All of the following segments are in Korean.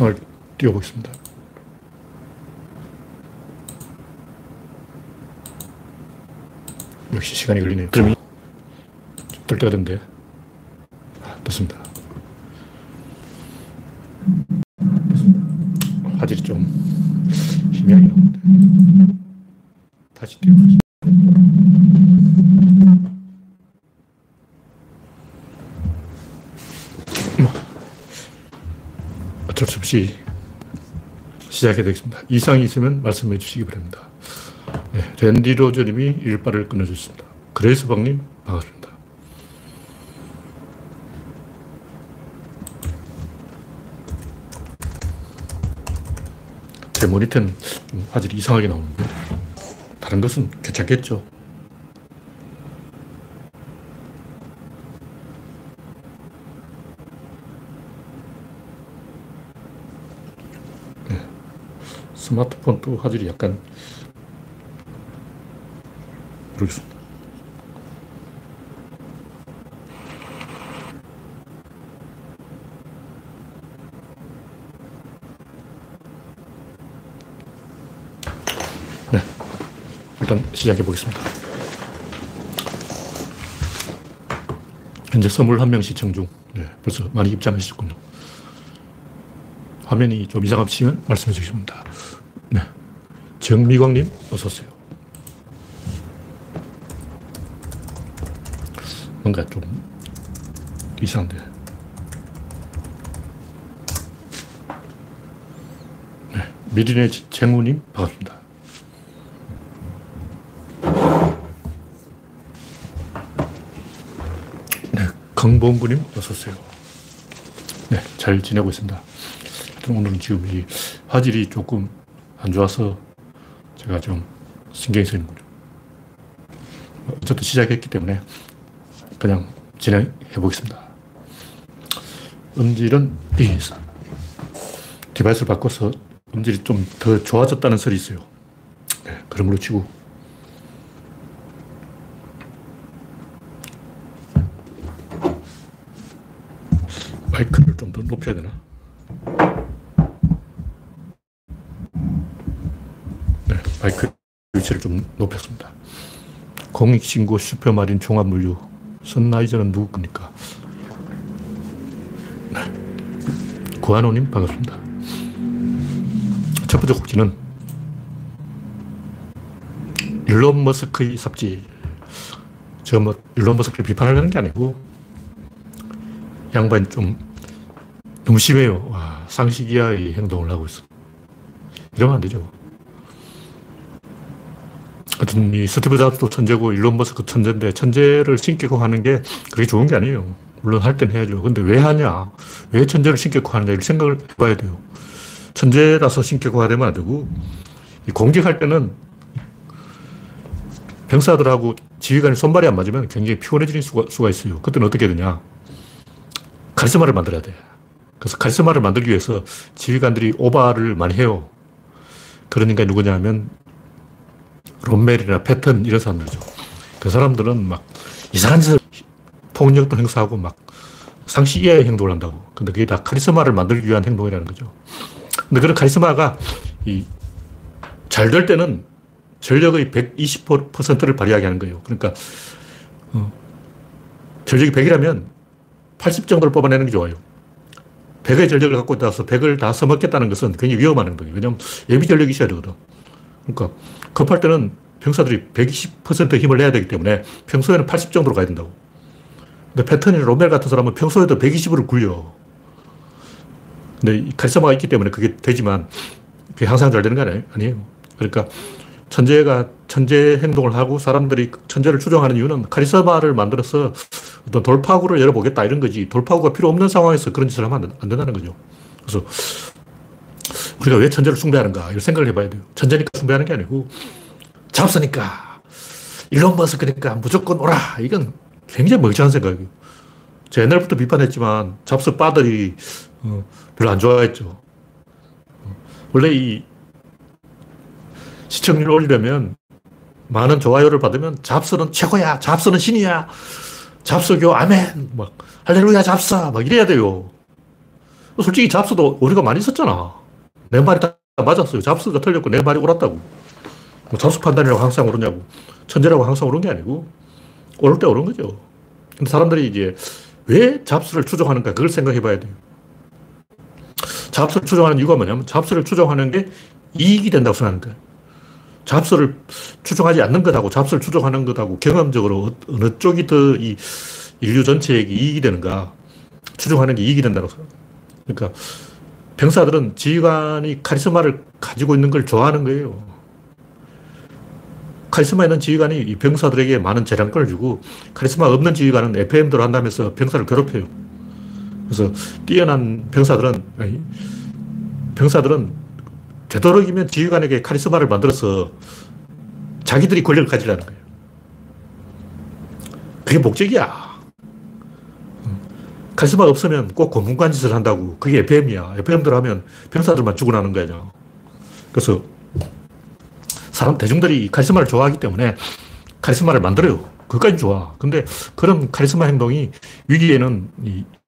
창을 띄워보겠습니다. 역시 시간이 걸리네요. 그럼 뜰 때가 됐는데. 아, 됐습니다. 화질이 좀 희미하게 나오는데. 다시 띄워보겠습니다. 뭐, 어쩔 수 없이 시작해 되겠습니다. 이상이 있으면 말씀해 주시기 바랍니다. 네, 랜디 로저님이 일빠를 끊어주셨습니다. 그레이스 박님, 반갑습니다. 제 모니터는 화질이 이상하게 나오는데, 다른 것은 괜찮겠죠? 네, 스마트폰 또 화질이 약간 모르겠습니다. 네. 일단 시작해 보겠습니다. 현재 선물 한명 시청 중. 네, 벌써 많이 입장하셨군요. 화면이 좀 이상하시면 말씀해 주시면 됩니다. 네. 정미광님, 어서오세요. 뭔가 좀 이상한데. 네. 미리네 쟁우님, 반갑습니다. 네. 강봉구님, 어서오세요. 네. 잘 지내고 있습니다. 오늘은 지금 이 화질이 조금 안 좋아서 제가 좀 신경이 쓰이는군요. 어쨌든 시작했기 때문에 그냥 진행해 보겠습니다. 음질은 이 디바이스를 바꿔서 음질이 좀 더 좋아졌다는 설이 있어요. 네, 그런 걸로 치고. 마이크를 좀 더 높여야 되나? 네, 마이크 위치를 좀 높였습니다. 공익신고 슈퍼마린 종합물류 선라이저는 누구 겁니까? 네. 구한호님 반갑습니다. 첫 번째 곡지는 일론 머스크의 삽질. 제가 뭐 일론 머스크를 비판하려는 게 아니고 양반이 좀 너무 심해요. 와, 상식 이하의 행동을 하고 있어. 이러면 안 되죠. 하여튼 이 스티브 잡스도 천재고 일론 머스크 천재인데 천재를 신격화 하는 게 그게 좋은 게 아니에요. 물론 할 땐 해야죠. 근데 왜 하냐? 왜 천재를 신격화 하느냐? 이 생각을 해봐야 돼요. 천재라서 신격화 되면 안 되고 공격할 때는 병사들하고 지휘관이 손발이 안 맞으면 굉장히 피곤해지는 수가, 수가 있어요. 그때는 어떻게 되냐? 카리스마를 만들어야 돼. 그래서 카리스마를 만들기 위해서 지휘관들이 오바를 많이 해요. 그런 인간이 누구냐면 롬멜이나 패턴 이런 사람들이죠. 그 사람들은 막 이상한 짓을 폭력도 행사하고 막 상시 이하의 행동을 한다고. 근데 그게 다 카리스마를 만들기 위한 행동이라는 거죠. 근데 그런 카리스마가 잘 될 때는 전력의 120%를 발휘하게 하는 거예요. 그러니까 어, 전력이 100이라면 80 정도를 뽑아내는 게 좋아요. 100의 전력을 갖고 있다서 100을 다 써먹겠다는 것은 굉장히 위험한 행동이에요. 왜냐하면 예비 전력이 있어야 되거든. 그러니까 급할 때는 병사들이 120% 힘을 내야 되기 때문에 평소에는 80 정도로 가야 된다고. 근데 패턴이 로멜 같은 사람은 평소에도 120으로 굴려. 근데 카리스마가 있기 때문에 그게 되지만 그게 항상 잘 되는 거 아니에요. 그러니까 천재가 천재 행동을 하고 사람들이 천재를 추종하는 이유는 카리스마를 만들어서 어떤 돌파구를 열어보겠다 이런 거지. 돌파구가 필요 없는 상황에서 그런 짓을 하면 안 된다는 거죠. 그래서 우리가 왜 천재를 숭배하는가 이런 생각을 해봐야 돼요. 천재니까 숭배하는 게 아니고 잡스니까 일론 머스크니까 무조건 오라 이건 굉장히 멀쩡한 생각이에요. 제가 옛날부터 비판했지만 잡스 빠들이 어, 별로 안 좋아했죠. 원래 이 시청률 올리려면 많은 좋아요를 받으면 잡스는 최고야, 잡스는 신이야, 잡스교 아멘, 막 할렐루야 잡스 막 이래야 돼요. 솔직히 잡스도 우리가 많이 썼잖아. 내 말이 다 맞았어요. 잡스가 틀렸고 내 말이 옳았다고. 뭐 잡스 판단이라고 항상 옳으냐고. 천재라고 항상 옳은 게 아니고 옳을 때 옳은 거죠. 근데 사람들이 이제 왜 잡스를 추종하는가 그걸 생각해 봐야 돼요. 잡스를 추종하는 이유가 뭐냐면 잡스를 추종하는 게 이익이 된다고 생각하는 거예요. 잡스를 추종하지 않는 것하고 잡스를 추종하는 것하고 경험적으로 어느 쪽이 더 이 인류 전체에게 이익이 되는가 추종하는 게 이익이 된다고 생각해요. 그러니까 병사들은 지휘관이 카리스마를 가지고 있는 걸 좋아하는 거예요. 카리스마 있는 지휘관이 이 병사들에게 많은 재량권을 주고 카리스마 없는 지휘관은 FM대로 한다면서 병사를 괴롭혀요. 그래서 뛰어난 병사들은 병사들은 되도록이면 지휘관에게 카리스마를 만들어서 자기들이 권력을 가지려는 거예요. 그게 목적이야. 카리스마 없으면 꼭 고문관 짓을 한다고. 그게 FM이야. FM들 하면 병사들만 죽어나는 거야. 그래서 사람, 대중들이 카리스마를 좋아하기 때문에 카리스마를 만들어요. 그까지 좋아. 근데 그런 카리스마 행동이 위기에는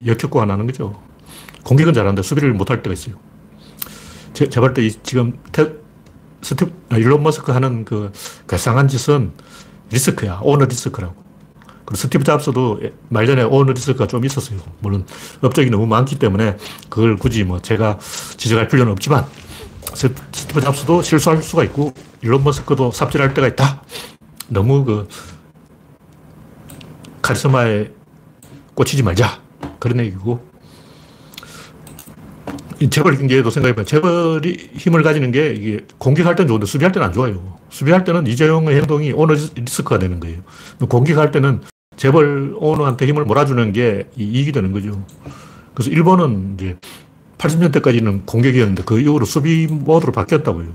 역효과가 나는 거죠. 공격은 잘하는데 수비를 못할 때가 있어요. 제, 제가 볼때 지금 테, 스티브, 아, 일론 머스크 하는 그 괴상한 짓은 리스크야. 오너 리스크라고. 스티브 잡스도 말년에 오너 리스크가 좀 있었어요. 물론 업적이 너무 많기 때문에 그걸 굳이 뭐 제가 지적할 필요는 없지만 스티브 잡스도 실수할 수가 있고 일론 머스크도 삽질할 때가 있다. 너무 그 카리스마에 꽂히지 말자. 그런 얘기고 재벌 경제에도 생각해보면 재벌이 힘을 가지는 게 이게 공격할 때는 좋은데 수비할 때는 안 좋아요. 수비할 때는 이재용의 행동이 오너 리스크가 되는 거예요. 공격할 때는 재벌 오너한테 힘을 몰아주는 게 이익이 되는 거죠. 그래서 일본은 이제 80년대까지는 공격이었는데 그 이후로 수비 모드로 바뀌었다고요.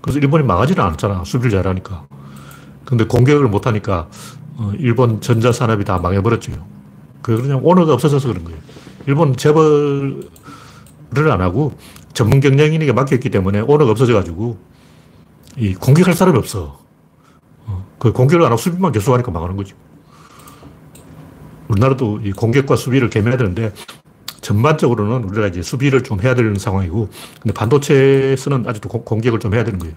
그래서 일본이 망하지는 않았잖아. 수비를 잘하니까. 근데 공격을 못하니까 어, 일본 전자산업이 다 망해버렸죠. 그냥 오너가 없어져서 그런 거예요. 일본 재벌 안 하고 전문 경영인에게 맡겼기 때문에 오너가 없어져가지고 이 공격할 사람이 없어. 어, 그 공격을 안 하고 수비만 계속 하니까 망하는 거지. 우리나라도 이 공격과 수비를 겸해야 되는데 전반적으로는 우리가 이제 수비를 좀 해야 되는 상황이고 근데 반도체에서는 아직도 공격을 좀 해야 되는 거예요.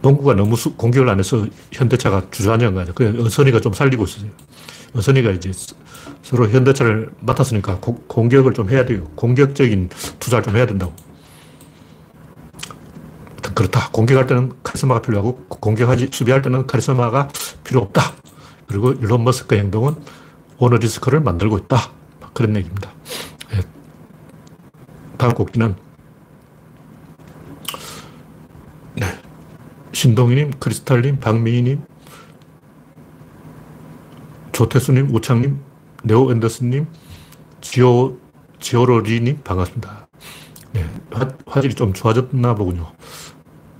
농구가 너무 수, 공격을 안 해서 현대차가 주저앉은 거예요. 그 어선이가 좀 살리고 있어요. 어선이가 이제 서로 현대차를 맡았으니까 고, 공격을 좀 해야 돼요. 공격적인 투자를 좀 해야 된다고. 그렇다. 공격할 때는 카리스마가 필요하고 공격하지 수비할 때는 카리스마가 필요 없다. 그리고 일론 머스크의 행동은 오너 리스크를 만들고 있다. 그런 얘기입니다. 네. 다음 곡기는 네. 신동희님, 크리스탈님, 박미희님, 조태수님, 우창님, 네오 앤더슨님, 지오, 지오로리님, 반갑습니다. 네, 화, 화질이 좀 좋아졌나 보군요.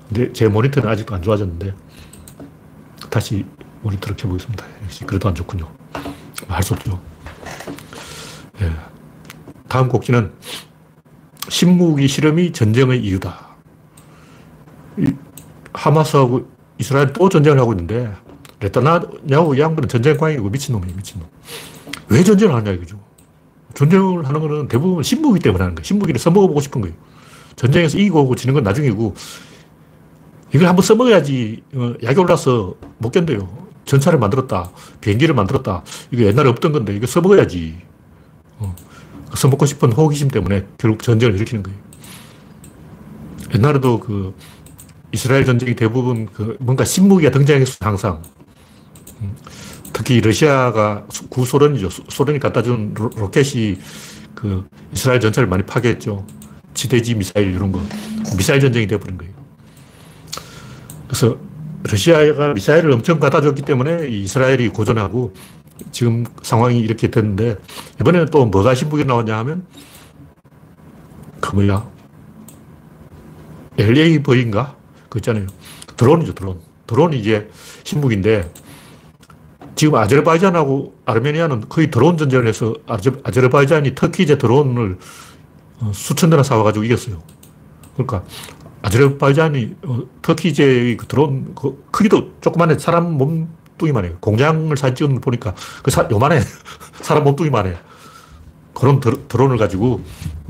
근데 제 모니터는 아직도 안 좋아졌는데, 다시 모니터를 켜보겠습니다. 그래도 안 좋군요. 할 수 없죠. 네. 다음 곡지는 신무기 실험이 전쟁의 이유다. 하마스하고 이스라엘 또 전쟁을 하고 있는데, 레타나냐고 이 양반은 전쟁광이고 미친놈이에요, 미친놈. 왜 전쟁을 하냐 이거죠. 전쟁을 하는 거는 대부분 신무기 때문에 하는 거예요. 신무기를 써먹어보고 싶은 거예요. 전쟁에서 이기고 오고 지는 건 나중이고 이걸 한번 써먹어야지 어, 약이 올라서 못 견뎌요. 전차를 만들었다. 비행기를 만들었다. 이거 옛날에 없던 건데 이거 써먹어야지. 어. 써먹고 싶은 호기심 때문에 결국 전쟁을 일으키는 거예요. 옛날에도 그 이스라엘 전쟁이 대부분 그 뭔가 신무기가 등장했어 항상. 음. 특히 러시아가 구소련이죠. 소련이 갖다 준 로켓이 그 이스라엘 전체를 많이 파괴했죠. 지대지 미사일 이런 거. 미사일 전쟁이 되어버린 거예요. 그래서 러시아가 미사일을 엄청 갖다 줬기 때문에 이스라엘이 고전하고 지금 상황이 이렇게 됐는데 이번에는 또 뭐가 신북이 나왔냐 하면 그 뭐야 LA보인가? 그 있잖아요. 드론이죠, 드론. 드론이 이제 신북인데 지금 아제르바이잔하고 아르메니아는 거의 드론 전쟁을 해서 아제르바이잔이 터키 제 드론을 어, 수천 대나 사와가지고 이겼어요. 그러니까 아제르바이잔이 어, 터키제의 그 드론 그 크기도 조그만해 사람 몸뚱이만 해요. 공장을 사진 찍은 보니까 그 사, 요만해. 사람 몸뚱이만 해. 그런 드론을 가지고,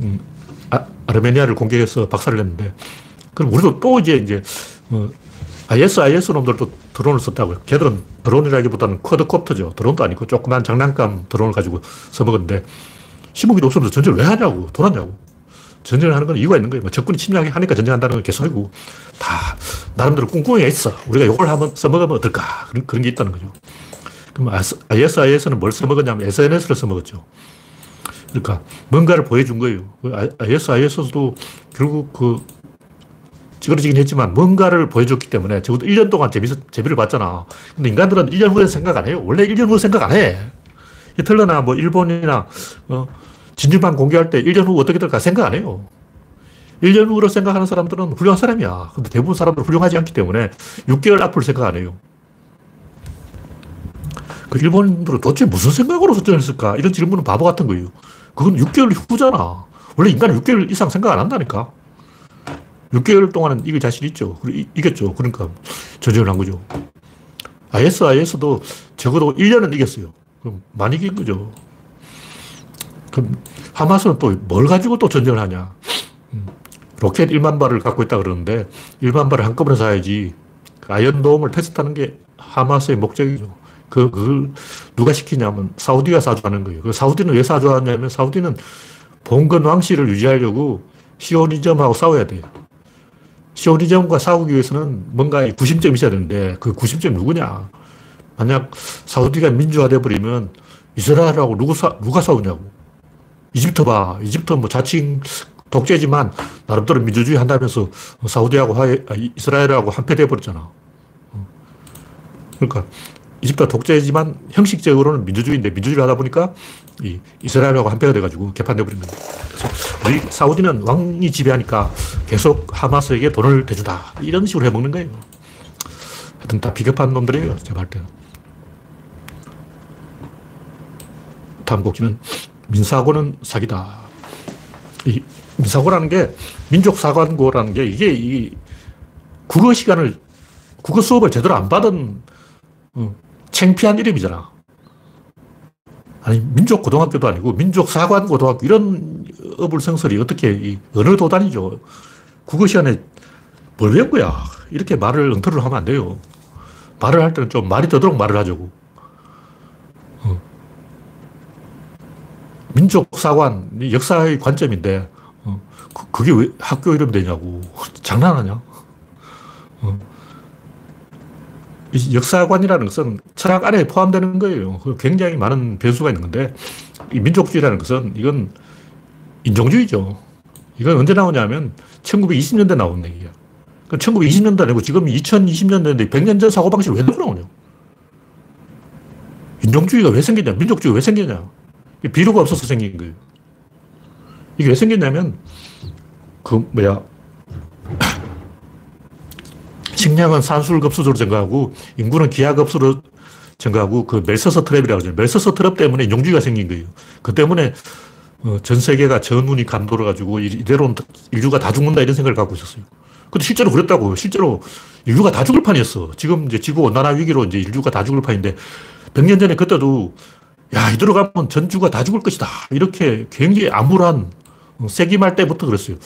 음, 아, 아르메니아를 공격해서 박살을 냈는데, 그럼 우리도 또 이제, 이제, 어, IS, IS 놈들도 드론을 썼다고요. 걔들은 드론이라기보다는 쿼드콥터죠. 드론도 아니고 조그만 장난감 드론을 가지고 써먹었는데, 신무기도 없으면서 전쟁을 왜 하냐고, 돌았냐고. 전쟁을 하는 건 이유가 있는 거예요. 뭐 적군이 침략하니까 전쟁한다는 건 개소리고, 다 나름대로 꿍꿍이가 있어. 우리가 이걸 한번 써먹으면 어떨까. 그런, 그런 게 있다는 거죠. 그럼 IS, IS는 뭘 써먹었냐면 SNS를 써먹었죠. 그러니까 뭔가를 보여준 거예요. IS, IS도 결국 그 찌그러지긴 했지만 뭔가를 보여줬기 때문에 적어도 1년 동안 재미, 재미를 봤잖아. 근데 인간들은 1년 후에 생각 안 해요. 원래 1년 후에 생각 안 해. 히틀러나 뭐 일본이나 어, 진주만 공개할 때 1년 후 어떻게 될까 생각 안 해요. 1년 후로 생각하는 사람들은 훌륭한 사람이야. 근데 대부분 사람들은 훌륭하지 않기 때문에 6개월 앞을 생각 안 해요. 그 일본인들은 도대체 무슨 생각으로 설정했을까? 이런 질문은 바보 같은 거예요. 그건 6개월 후잖아. 원래 인간은 6개월 이상 생각 안 한다니까. 6개월 동안은 이길 자신 있죠. 이겼죠. 그러니까 전쟁을 한 거죠. IS, IS도 적어도 1년은 이겼어요. 그럼 많이 이긴 거죠. 그럼 하마스는 또 뭘 가지고 또 전쟁을 하냐. 음, 로켓 1만 발을 갖고 있다 그러는데 1만 발을 한꺼번에 쏴야지 그 아이언돔을 테스트하는 게 하마스의 목적이죠. 그, 그걸 누가 시키냐면 사우디가 사주하는 거예요. 그 사우디는 왜 사주하냐면 사우디는 봉건 왕실을 유지하려고 시오니즘하고 싸워야 돼요. 시오니즘과 싸우기 위해서는 뭔가 구심점이 있어야 되는데 그 구심점이 누구냐. 만약 사우디가 민주화돼 버리면 이스라엘하고 누가 싸우냐고. 이집트 봐. 이집트 뭐 자칭 독재지만 나름대로 민주주의 한다면서 사우디하고 아, 이스라엘하고 한패돼 버렸잖아. 그러니까 이집트가 독재지만 형식적으로는 민주주의인데 민주주의를 하다 보니까 이 이스라엘하고 한패가 돼가지고 개판돼 버린 거예요. 그래서 우리 사우디는 왕이 지배하니까 계속 하마스에게 돈을 대주다 이런 식으로 해먹는 거예요. 하여튼 다 비겁한 놈들이에요. 제가 할 때는. 다음 곡지는 민사고는 사기다. 이 민사고라는 게 민족사관고라는 게 이게 이 국어 시간을 국어 수업을 제대로 안 받은 어, 창피한 이름이잖아. 아니, 민족 고등학교도 아니고 민족 사관 고등학교 이런 어불성설이 어떻게 이 어느 도단이죠. 국어 시간에 뭘 외운 거야. 이렇게 말을 엉터리로 하면 안 돼요. 말을 할 때는 좀 말이 되도록 말을 하자고. 민족 사관, 역사의 관점인데, 어. 그, 게 왜 학교 이름 되냐고. 장난하냐? 어. 역사관이라는 것은 철학 안에 포함되는 거예요. 그 굉장히 많은 변수가 있는 건데, 이 민족주의라는 것은 이건 인종주의죠. 이건 언제 나오냐면 1920년대 나온 얘기야. 1920년도 아니고 지금 2020년대인데 100년 전 사고방식을 왜 들고 나오냐. 인종주의가 왜 생겼냐. 민족주의가 왜 생겼냐. 비료가 없어서 생긴 거예요. 이게 왜 생겼냐면, 그, 뭐야, 식량은 산술급수로 증가하고 인구는 기하급수로 증가하고 그 멜서서 트랩이라고 하죠. 멜서서 트랩 때문에 인종주의가 생긴 거예요. 그 때문에 어, 전 세계가 전운이 감돌아가지고 이대로 인류가 다 죽는다 이런 생각을 갖고 있었어요. 근데 실제로 그랬다고. 실제로 인류가 다 죽을 판이었어. 지금 이제 지구 온난화 위기로 이제 인류가 다 죽을 판인데 100년 전에 그때도 야, 이대로 가면 전주가 다 죽을 것이다. 이렇게 굉장히 암울한 어, 세기말 때부터 그랬어요.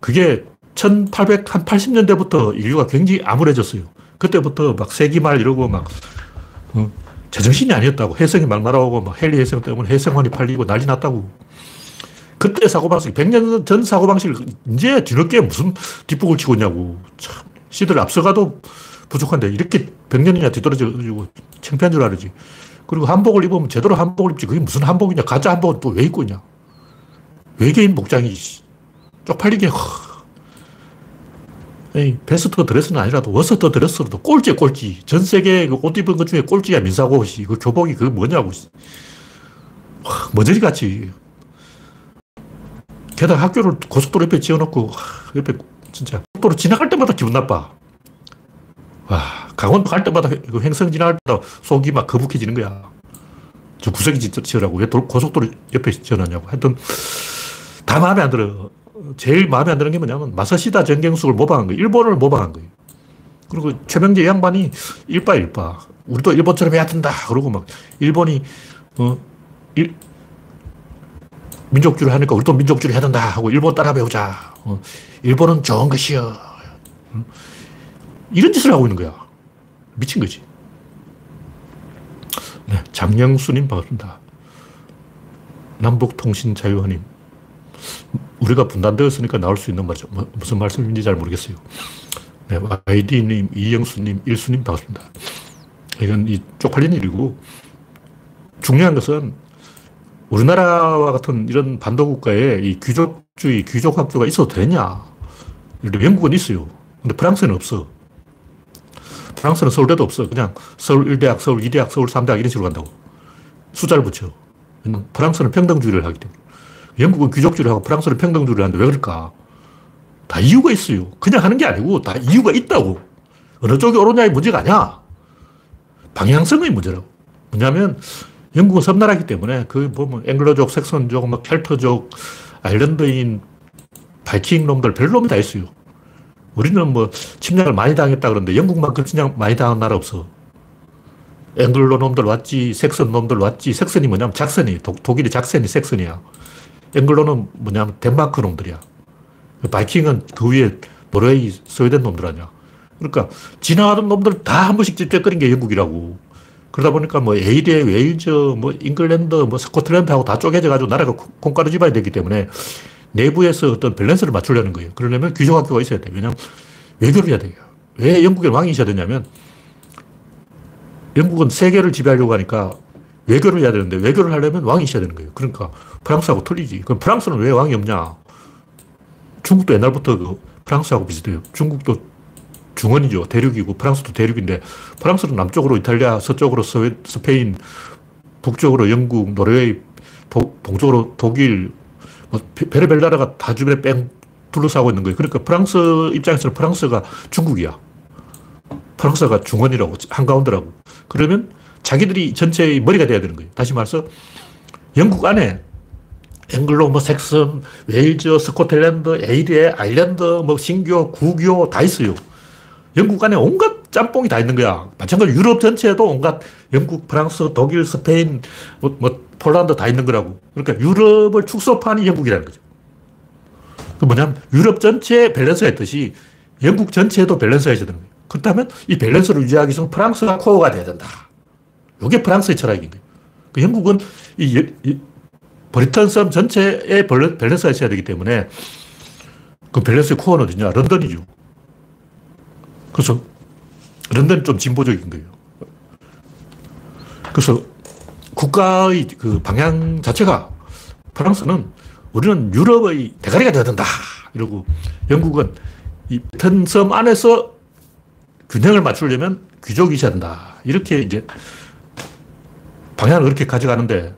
그게 1880년대부터 인류가 굉장히 암울해졌어요. 그때부터 막 세기말 이러고 막, 어, 제정신이 아니었다고. 해성이 막 날아오고 막 헬리 해성 때문에 해성원이 팔리고 난리 났다고. 그때 사고방식, 100년 전 사고방식을 이제 뒤늦게 무슨 뒷북을 치고 있냐고. 참, 시대를 앞서가도 부족한데 이렇게 100년이나 뒤떨어져가지고 창피한 줄 알지. 그리고 한복을 입으면 제대로 한복을 입지. 그게 무슨 한복이냐. 가짜 한복은 또 왜 입고 있냐. 외계인 복장이 쪽팔리게 best dress는 아니라도 worst dress로도 꼴찌 꼴찌. 전 세계 그옷 입은 것 중에 꼴찌가 민사고 옷이. 그 교복이 그 뭐냐고. 머저리 같이. 게다가 학교를 고속도로 옆에 지어놓고, 옆에 진짜 고속도로 지나갈 때마다 기분 나빠. 와, 강원도 갈 때마다 그 횡성 지나갈 때마다 속이 막 거북해지는 거야. 저 구석에 지으라고. 왜 고속도로 옆에 지어놨냐고. 하여튼, 다 마음에 안 들어. 제일 마음에 안 드는 게 뭐냐면 마사시다 전경숙을 모방한 거예요. 일본을 모방한 거예요. 그리고 최명재 양반이 일바 일바. 우리도 일본처럼 해야 된다. 그러고 막 일본이 어, 일, 민족주의를 하니까 우리도 민족주의 해야 된다 하고 일본 따라 배우자. 어, 일본은 좋은 것이요. 이런 짓을 하고 있는 거야. 미친 거지. 네, 장영수님 반갑습니다. 남북통신자유화님. 우리가 분단되었으니까 나올 수 있는 말이죠. 뭐, 무슨 말씀인지 잘 모르겠어요. 네, YD님, 이영수님, 일수님 반갑습니다. 이건 이 쪽팔린 일이고, 중요한 것은 우리나라와 같은 이런 반도국가에 이 귀족주의, 귀족학교가 있어도 되냐? 영국은 있어요. 근데 프랑스는 없어. 프랑스는 서울대도 없어. 그냥 서울 1대학, 서울 2대학, 서울 3대학 이런 식으로 간다고. 숫자를 붙여. 프랑스는 평등주의를 하기 때문에. 영국은 귀족주의를 하고 프랑스는 평등주의를 하는데 왜 그럴까? 다 이유가 있어요. 그냥 하는 게 아니고 다 이유가 있다고. 어느 쪽이 옳으냐의 문제가 아니야. 방향성의 문제라고. 뭐냐면 영국은 섬나라이기 때문에 그 보면 앵글로족, 색선족, 뭐 켈터족, 아일랜드인, 바이킹 놈들 별 놈이 다 있어요. 우리는 뭐 침략을 많이 당했다 그러는데 영국만큼 침략 많이 당한 나라 없어. 앵글로 놈들 왔지, 색슨 놈들 왔지. 색슨이 뭐냐면 작센이, 독, 일의 작센이 색슨이야. 앵글로는 뭐냐면 덴마크 놈들이야. 바이킹은 그 위에 노르웨이, 스웨덴 놈들 아니야. 그러니까 지나가던 놈들 다 한 번씩 찝쩍거린 게 영국이라고. 그러다 보니까 뭐 에이리에 웨일즈, 뭐 잉글랜드, 뭐 스코틀랜드하고 다 쪼개져 가지고 나라가 콩가루 집안이 되기 때문에 내부에서 어떤 밸런스를 맞추려는 거예요. 그러려면 귀족 학교가 있어야 돼요. 왜냐하면 외교를 해야 돼요. 왜 영국에 왕이 있어야 되냐면 영국은 세계를 지배하려고 하니까 외교를 해야 되는데 외교를 하려면 왕이 있어야 되는 거예요. 그러니까 프랑스하고 틀리지. 그럼 프랑스는 왜 왕이 없냐? 중국도 옛날부터 그 프랑스하고 비슷해요. 중국도 중원이죠. 대륙이고 프랑스도 대륙인데 프랑스는 남쪽으로 이탈리아, 서쪽으로 스페인, 북쪽으로 영국, 노르웨이, 도, 동쪽으로 독일, 뭐 별의별 나라가 다 주변에 뺑 둘러싸고 있는 거예요. 그러니까 프랑스 입장에서는 프랑스가 중국이야. 프랑스가 중원이라고, 한가운데라고. 그러면 자기들이 전체의 머리가 돼야 되는 거예요. 다시 말해서 영국 안에 앵글로, 뭐 색슨, 웨일즈, 스코틀랜드, 에이리에, 아일랜드, 뭐 신교, 구교 다 있어요. 영국 안에 온갖 짬뽕이 다 있는 거야. 마찬가지로 유럽 전체에도 온갖 영국, 프랑스, 독일, 스페인, 뭐, 뭐 폴란드 다 있는 거라고. 그러니까 유럽의 축소판이 영국이라는 거죠. 그 뭐냐면 유럽 전체에 밸런스가 있듯이 영국 전체에도 밸런스가 있어야 되는 거예요. 그렇다면 이 밸런스를 유지하기 위해서는 프랑스가 코어가 돼야 된다. 이게 프랑스의 철학인 거예요. 그 영국은 이, 이 브리턴 섬 전체에 밸런스가 있어야 되기 때문에 그 밸런스의 코어는 어디냐? 런던이죠. 그래서 런던이 좀 진보적인 거예요. 그래서 국가의 그 방향 자체가 프랑스는 우리는 유럽의 대가리가 되어야 된다. 이러고 영국은 이 턴섬 안에서 균형을 맞추려면 귀족이 있어야 된다. 이렇게 이제 방향을 그렇게 가져가는데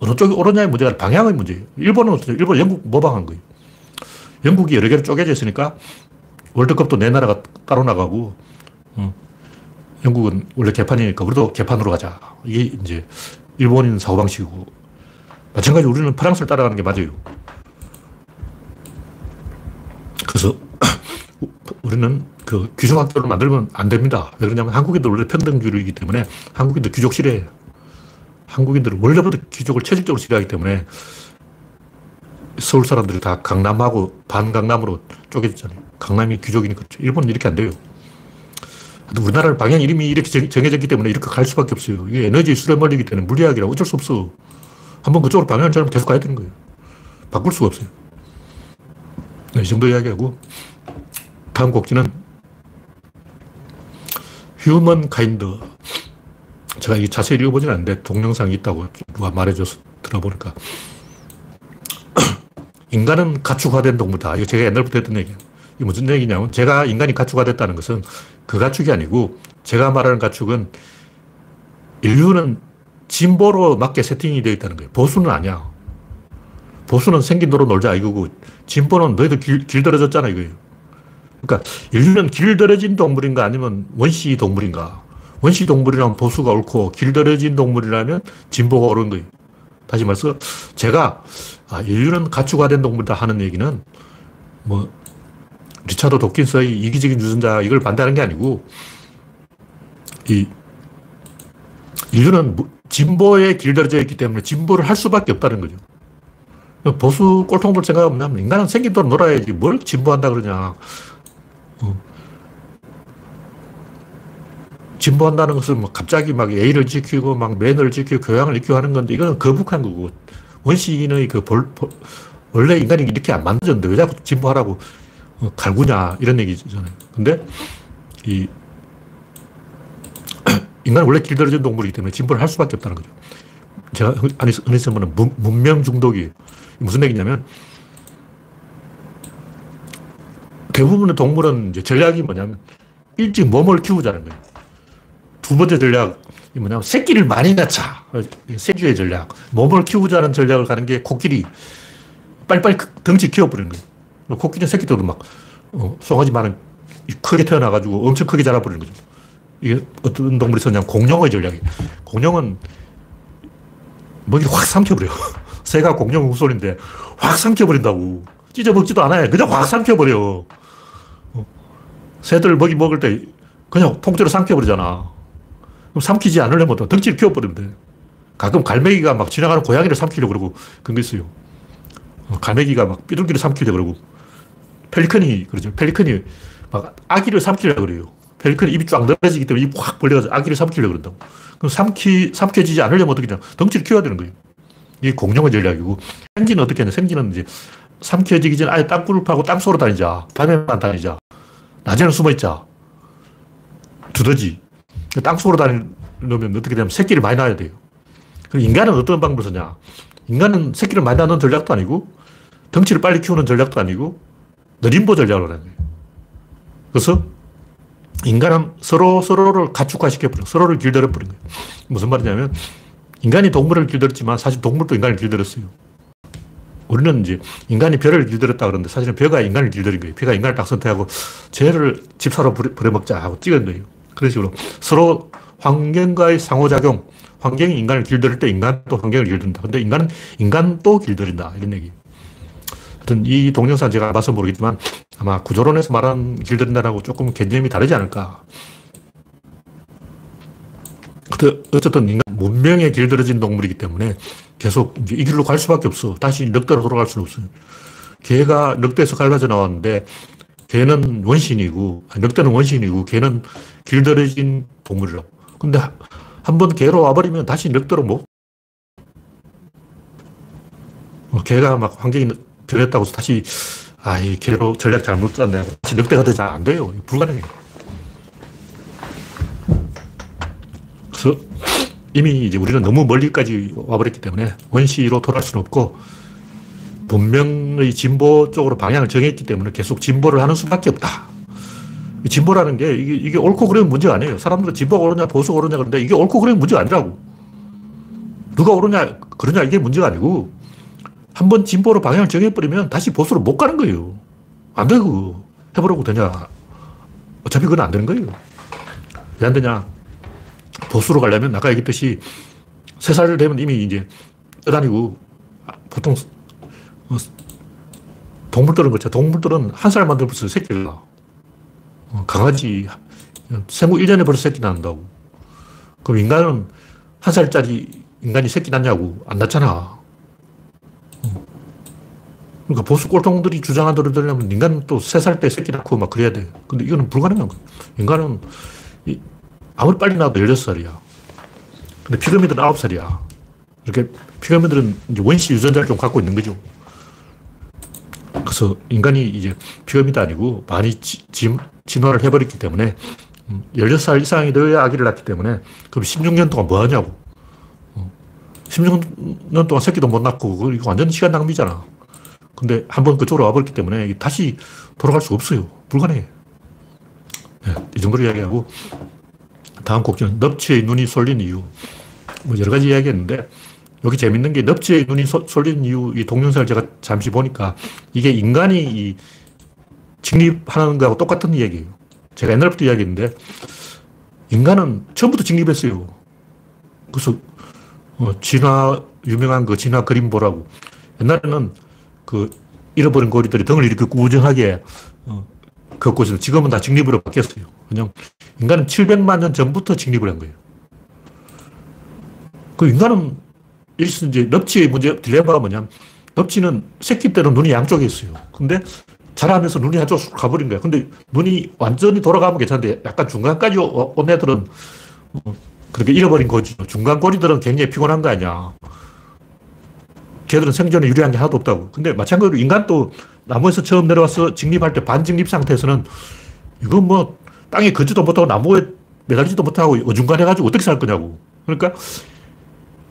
어느 쪽이 옳으냐의 문제가 방향의 문제예요. 일본은 어떻게, 일본, 영국 모방한 거예요. 영국이 여러 개로 쪼개져 있으니까 월드컵도 내 나라가 따로 나가고, 어, 영국은 원래 개판이니까 우리도 개판으로 가자. 이게 이제 일본인 사고방식이고, 마찬가지로 우리는 프랑스를 따라가는 게 맞아요. 그래서 우리는 그 귀족학교를 만들면 안 됩니다. 왜 그러냐면 한국인들 원래 평등주의이기 때문에 한국인들 귀족 싫어해요. 한국인들은 원래부터 귀족을 체질적으로 싫어하기 때문에 서울 사람들이 다 강남하고 반강남으로 쪼개졌잖아요. 강남이 귀족이니까. 일본은 이렇게 안 돼요. 우리나라는 방향 이름이 이렇게 정해졌기 때문에 이렇게 갈 수밖에 없어요. 이게 에너지 멀리기 때문에 물리학이라 어쩔 수 없어. 한번 그쪽으로 방향을 잘못 계속 가야 되는 거예요. 바꿀 수가 없어요. 네, 이 정도 이야기하고 다음 곡지는 휴먼 카인드. 제가 이 자세히 읽어보진 않는데 동영상이 있다고 누가 말해줘서 들어보니까 인간은 가축화된 동물이다. 이거 제가 옛날부터 했던 얘기예요. 이게 무슨 얘기냐면 제가 인간이 가축화됐다는 것은 그 가축이 아니고 제가 말하는 가축은 인류는 진보로 맞게 세팅이 되어 있다는 거예요. 보수는 아니야. 보수는 생긴 도로 놀자 이거고 진보는 너희들 길, 길들어졌잖아 이거예요. 그러니까 인류는 길들어진 동물인가 아니면 원시 동물인가. 원시 동물이라면 보수가 옳고 길들여진 동물이라면 진보가 옳은 거예요. 다시 말해서 제가 아, 인류는 가축화 된 동물이다 하는 얘기는 뭐 리차드 도킨스의 이기적인 유전자 이걸 반대하는 게 아니고 이 인류는 진보에 길들여져 있기 때문에 진보를 할 수밖에 없다는 거죠. 보수 꼴통들 생각하면 인간은 생긴 대로 놀아야지 뭘 진보한다 그러냐. 어. 진보한다는 것은 막 갑자기 막 예의를 지키고 막 매너를 지키고 교양을 지키고 하는 건데 이거는 거북한 거고 원시인의 그 볼, 볼, 원래 인간이 이렇게 안 만들어졌는데 왜 자꾸 진보하라고 어, 갈구냐 이런 얘기잖아요. 근데 이 인간은 원래 길들여진 동물이기 때문에 진보를 할 수밖에 없다는 거죠. 제가 흔히 쓰면 문명 중독이 무슨 얘기냐면 대부분의 동물은 이제 전략이 뭐냐면 일찍 몸을 키우자는 거예요. 두 번째 전략 이 뭐냐면 새끼를 많이 낳자. 새끼의 전략. 몸을 키우자는 전략을 가는 게 코끼리. 빨리빨리 덩치 키워버리는 거예요. 코끼리 새끼들도 막 어, 송아지 많은 크게 태어나가지고 엄청 크게 자라버리는 거죠. 이게 어떤 동물이 썼냐면 공룡의 전략이에요. 공룡은 먹이를 확 삼켜버려요. 새가 공룡 후손인데 확 삼켜버린다고. 찢어먹지도 않아요. 그냥 확 삼켜버려. 어. 새들 먹이 먹을 때 그냥 통째로 삼켜버리잖아. 그럼 삼키지 않으려면 또 덩치를 키워버리면 돼. 가끔 갈매기가 막 지나가는 고양이를 삼키려고 그러고 그런 게 있어요. 어, 갈매기가 막 삐뚤기를 삼키려고 그러고 펠리컨이 그러죠. 펠리컨이 막 아기를 삼키려고 그래요. 펠리컨이 입이 쫙 넓어지기 때문에 입이 확 벌려가지고 아기를 삼키려고 그런다고. 그럼 삼키, 삼켜지지 않으려면 어떻게 되냐. 덩치를 키워야 되는 거예요. 이게 공룡의 전략이고, 생쥐는 어떻게 하냐. 생쥐는 이제 삼켜지기 전에 아예 땅굴을 파고 땅속으로 다니자. 밤에만 다니자. 낮에는 숨어 있자. 두더지. 땅속으로 다니려면 어떻게 되냐면 새끼를 많이 낳아야 돼요. 인간은 어떤 방법을 쓰냐. 인간은 새끼를 많이 낳는 전략도 아니고, 덩치를 빨리 키우는 전략도 아니고, 느림보 전략을 하는 거예요. 그래서 인간은 서로 서로를 가축화시켜버려. 서로를 길들여버린 거예요. 무슨 말이냐면, 인간이 동물을 길들였지만 사실 동물도 인간을 길들였어요. 우리는 이제 인간이 벼를 길들였다 그러는데 사실은 벼가 인간을 길들인 거예요. 벼가 인간을 딱 선택하고 쟤를 집사로 부려먹자 하고 찍은 거예요. 그런 식으로 서로 환경과의 상호작용, 환경이 인간을 길들일 때 인간도 환경을 길든다. 근데 인간은 인간도 길들인다. 이런 얘기. 하여튼 이 동영상 제가 봐서 모르겠지만 아마 구조론에서 말하는 길들인다라고 조금 개념이 다르지 않을까. 어쨌든 인간 문명에 길들여진 동물이기 때문에 계속 이 길로 갈 수밖에 없어. 다시 늑대로 돌아갈 수는 없어요. 개가 늑대에서 갈라져 나왔는데 개는 원신이고, 늑대는 원신이고, 개는 길들여진 동물이라고. 근데 한 번 개로 와버리면 다시 늑대로 못. 뭐 개가 막 환경이 변했다고 해서 다시, 아, 이 개로 전략 잘못 짰네. 다시 늑대가 되지 안 돼요. 불가능해요. 그래서 이미 이제 우리는 너무 멀리까지 와버렸기 때문에 원시로 돌아갈 수는 없고, 본명의 진보 쪽으로 방향을 정했기 때문에 계속 진보를 하는 수밖에 없다. 진보라는 게 이게, 이게 옳고 그르면 문제가 아니에요. 사람들은 진보가 옳으냐 보수가 옳으냐 그러는데 이게 옳고 그르면 문제가 아니라고. 누가 옳으냐 그러냐 이게 문제가 아니고 한 번 진보로 방향을 정해버리면 다시 보수로 못 가는 거예요. 안 되고 해보려고 되냐. 어차피 그건 안 되는 거예요. 왜 안 되냐. 보수로 가려면 아까 얘기했듯이 세 살 되면 이미 이제 떠다니고 보통 어, 동물들은 그렇죠. 동물들은 한 살 만들 벌써 새끼를 낳아. 어, 강아지 생후 1년에 벌써 새끼 낳는다고. 그럼 인간은 한 살짜리 인간이 새끼 낳냐고. 안 낳잖아. 어. 그러니까 보수 꼴통들이 주장한 대로 되려면 인간은 또 세 살 때 새끼 낳고 막 그래야 돼. 근데 이거는 불가능한 거야. 인간은 아무리 빨리 낳아도 16살이야. 근데 피라미드는 9살이야. 이렇게 피라미드는 원시 유전자를 좀 갖고 있는 거죠. 그래서 인간이 이제 피라미드 아니고 많이 지, 진화를 해버렸기 때문에 16살 음, 이상이 되어야 아기를 낳기 때문에 그럼 16년 동안 뭐 하냐고. 16년 어, 동안 새끼도 못 낳고 이거 완전 시간 낭비잖아. 근데 한번 그쪽으로 와버렸기 때문에 다시 돌아갈 수 없어요. 불가능해. 네, 이 정도로 이야기하고 다음 곡지는 넙치의 눈이 쏠린 이유. 뭐 여러 가지 이야기했는데 여기 재밌는 게 넙치의 눈이 쏠린 이유 이 동영상을 제가 잠시 보니까 이게 인간이 이 직립하는 거하고 똑같은 이야기예요. 제가 옛날부터 이야기했는데 인간은 처음부터 직립했어요. 그래서 어, 진화 유명한 그 진화 그림 보라고 옛날에는 그 잃어버린 고리들이 등을 이렇게 꾸준하게 어, 걷고 있어요. 지금은 다 직립으로 바뀌었어요. 그냥 인간은 700만 년 전부터 직립을 한 거예요. 그 인간은 여기서 이제 넙치의 문제, 딜레마가 뭐냐면 넙치는 새끼 때는 눈이 양쪽에 있어요. 근데 자라면서 눈이 한쪽으로 가버린 거야. 근데 눈이 완전히 돌아가면 괜찮은데 약간 중간까지 온 애들은 어, 그렇게 잃어버린 거지. 중간 꼬리들은 굉장히 피곤한 거 아니야. 걔들은 생존에 유리한 게 하나도 없다고. 근데 마찬가지로 인간도 나무에서 처음 내려와서 직립할 때 반직립 상태에서는 이건 뭐 땅에 걷지도 못하고 나무에 매달리지도 못하고 어중간해가지고 어떻게 살 거냐고. 그러니까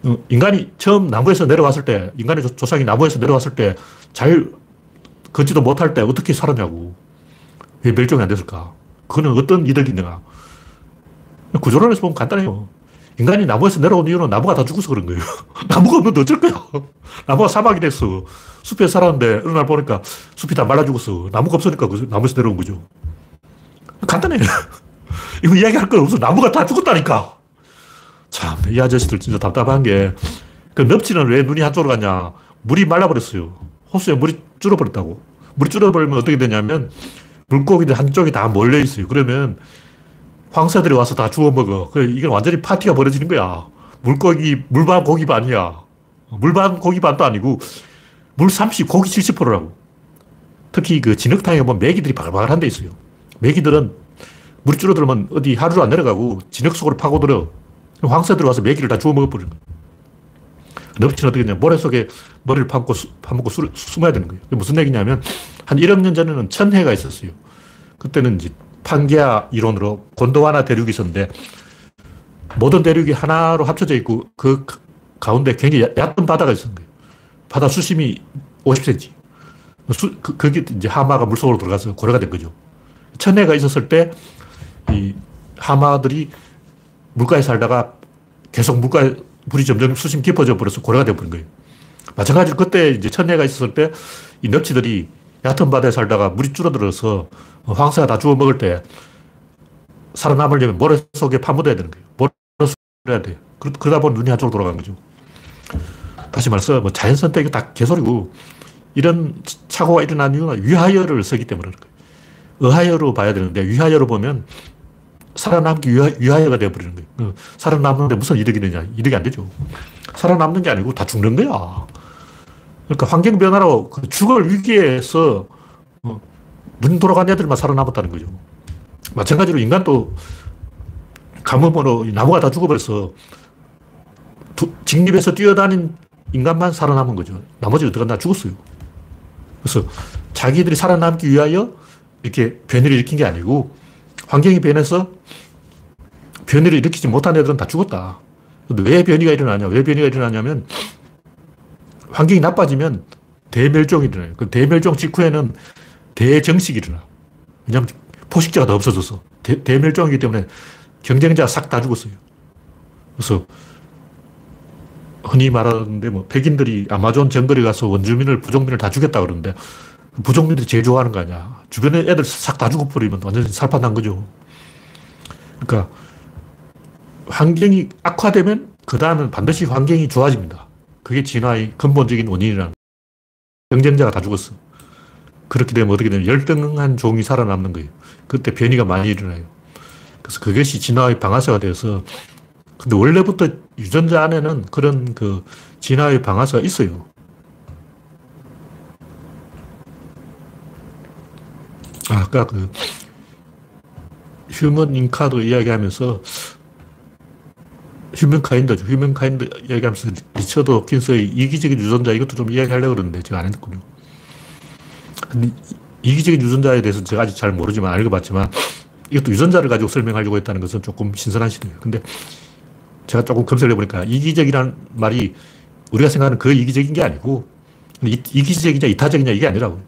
어, 인간이 처음 나무에서 내려왔을 때, 인간의 조상이 나무에서 내려왔을 때 잘 걷지도 못할 때 어떻게 살았냐고. 왜 멸종이 안 됐을까? 그거는 어떤 이득이 있느냐. 구조론에서 보면 간단해요. 인간이 나무에서 내려온 이유는 나무가 다 죽어서 그런 거예요. 나무가 없는데 어쩔 거야. 나무가 사막이 됐어. 숲에 살았는데 어느 날 보니까 숲이 다 말라 죽었어. 나무가 없으니까 그 나무에서 내려온 거죠. 간단해요. 이거 이야기할 거 없어. 나무가 다 죽었다니까. 참, 이 아저씨들 진짜 답답한 게, 그 넙치는 왜 눈이 한쪽으로 갔냐. 물이 말라버렸어요. 호수에 물이 줄어버렸다고. 물이 줄어버리면 어떻게 되냐면, 물고기들 한쪽이 다 몰려 있어요. 그러면 황새들이 와서 다 주워 먹어. 그 이게 완전히 파티가 벌어지는 거야. 물고기, 물반 고기 반이야. 물반 고기 반도 아니고, 물 30, 고기 70%라고. 특히 그 진흙탕에 보면 메기들이 바글바글한 데 있어요. 메기들은 물이 줄어들면 어디 하루도 안 내려가고 진흙 속으로 파고들어. 황새들 와서 메기를 다 주워 먹어버리는 거예요. 넙치는 어떻게 했냐. 모래 속에 머리를 파먹고, 파먹고 수, 숨어야 되는 거예요. 무슨 얘기냐면, 한 1억 년 전에는 천해가 있었어요. 그때는 이제 판게아 이론으로 곤도와나 대륙이 있었는데, 모든 대륙이 하나로 합쳐져 있고, 그 가운데 굉장히 얕은 바다가 있었는 거예요. 바다 수심이 50cm. 수, 그, 거기 이제 하마가 물속으로 들어가서 고래가 된 거죠. 천해가 있었을 때, 이 하마들이 물가에 살다가 계속 물가에 물이 점점 수심 깊어져 버려서 고래가 되어버린 거예요. 마찬가지로 그때 이제 천해가 있었을 때 이 넙치들이 얕은 바다에 살다가 물이 줄어들어서 황새가 다 주워 먹을 때 살아남으려면 모래 속에 파묻어야 되는 거예요. 모래 속에 해야 돼요. 그러다 보니 눈이 한쪽으로 돌아간 거죠. 다시 말해서 뭐 자연 선택이 다 개소리고 이런 착오가 일어난 이유는 위하여를 쓰기 때문에 그런 거예요. 의하여로 봐야 되는데 위하여로 보면 살아남기 위하 여가 되어버리는 거예요. 그 살아남는데 무슨 이득이 되냐. 이득이 안 되죠. 살아남는 게 아니고 다 죽는 거야. 그러니까 환경 변화로 그 죽을 위기에서 어, 눈 돌아간 애들만 살아남았다는 거죠. 마찬가지로 인간도 가뭄으로 나무가 다 죽어버려서 직립에서 뛰어다닌 인간만 살아남은 거죠. 나머지 어떻게 다 죽었어요. 그래서 자기들이 살아남기 위하여 이렇게 변이를 일으킨 게 아니고 환경이 변해서 변이를 일으키지 못한 애들은 다 죽었다. 왜 변이가 일어나냐? 왜 변이가 일어나냐면 환경이 나빠지면 대멸종이 일어나요. 그 대멸종 직후에는 대정식이 일어나. 왜냐하면 포식자가 더 없어져서. 대, 대멸종이기 때문에 경쟁자가 싹다 죽었어요. 그래서 흔히 말하는데 뭐 백인들이 아마존 정글에 가서 원주민을 부족민을 다 죽였다 그러는데 부족민들이 제일 좋아하는 거 아니야. 주변에 애들 싹 다 죽어버리면 완전히 살판난 거죠. 그러니까 환경이 악화되면 그 다음은 반드시 환경이 좋아집니다. 그게 진화의 근본적인 원인이라는 경쟁자가 다 죽었어. 그렇게 되면 어떻게 되면 열등한 종이 살아남는 거예요. 그때 변이가 많이 일어나요. 그래서 그것이 진화의 방아쇠가 되어서 근데 원래부터 유전자 안에는 그런 그 진화의 방아쇠가 있어요. 아까 그 human 인카도 이야기하면서 humankind죠. humankind 이야기하면서 리처드 도킨스의 이기적인 유전자 이것도 좀 이야기하려고 그러는데 제가 안 했군요. 근데 이기적인 유전자에 대해서 제가 아직 잘 모르지만 알고봤지만 이것도 유전자를 가지고 설명하려고 했다는 것은 조금 신선한 시대예요. 근데 제가 조금 검색을 해보니까 이기적이라는 말이 우리가 생각하는 그 이기적인 게 아니고 이기적이냐 이타적이냐 이게 아니라고.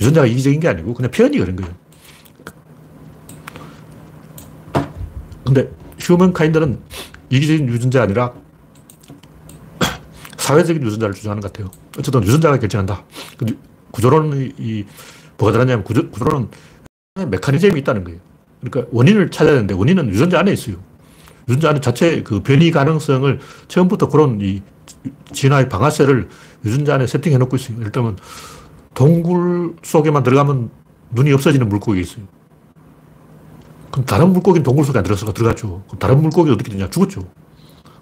유전자가 이기적인 게 아니고 그냥 표현이 그런 거예요. 근데 휴먼 카인드는 이기적인 유전자 아니라 사회적인 유전자를 주장하는 것 같아요. 어쨌든 유전자가 결정한다. 구조론이 이 뭐가 다르냐면 구조, 구조론은 메커니즘이 있다는 거예요. 그러니까 원인을 찾아야 되는데 원인은 유전자 안에 있어요. 유전자 안에 자체 그 변이 가능성을 처음부터 그런 이 진화의 방아쇠를 유전자 안에 세팅해 놓고 있어요. 들면 동굴 속에만 들어가면 눈이 없어지는 물고기 있어요. 그럼 다른 물고기는 동굴 속에 안 들어가서 들어갔죠. 그럼 다른 물고기 어떻게 되냐? 죽었죠.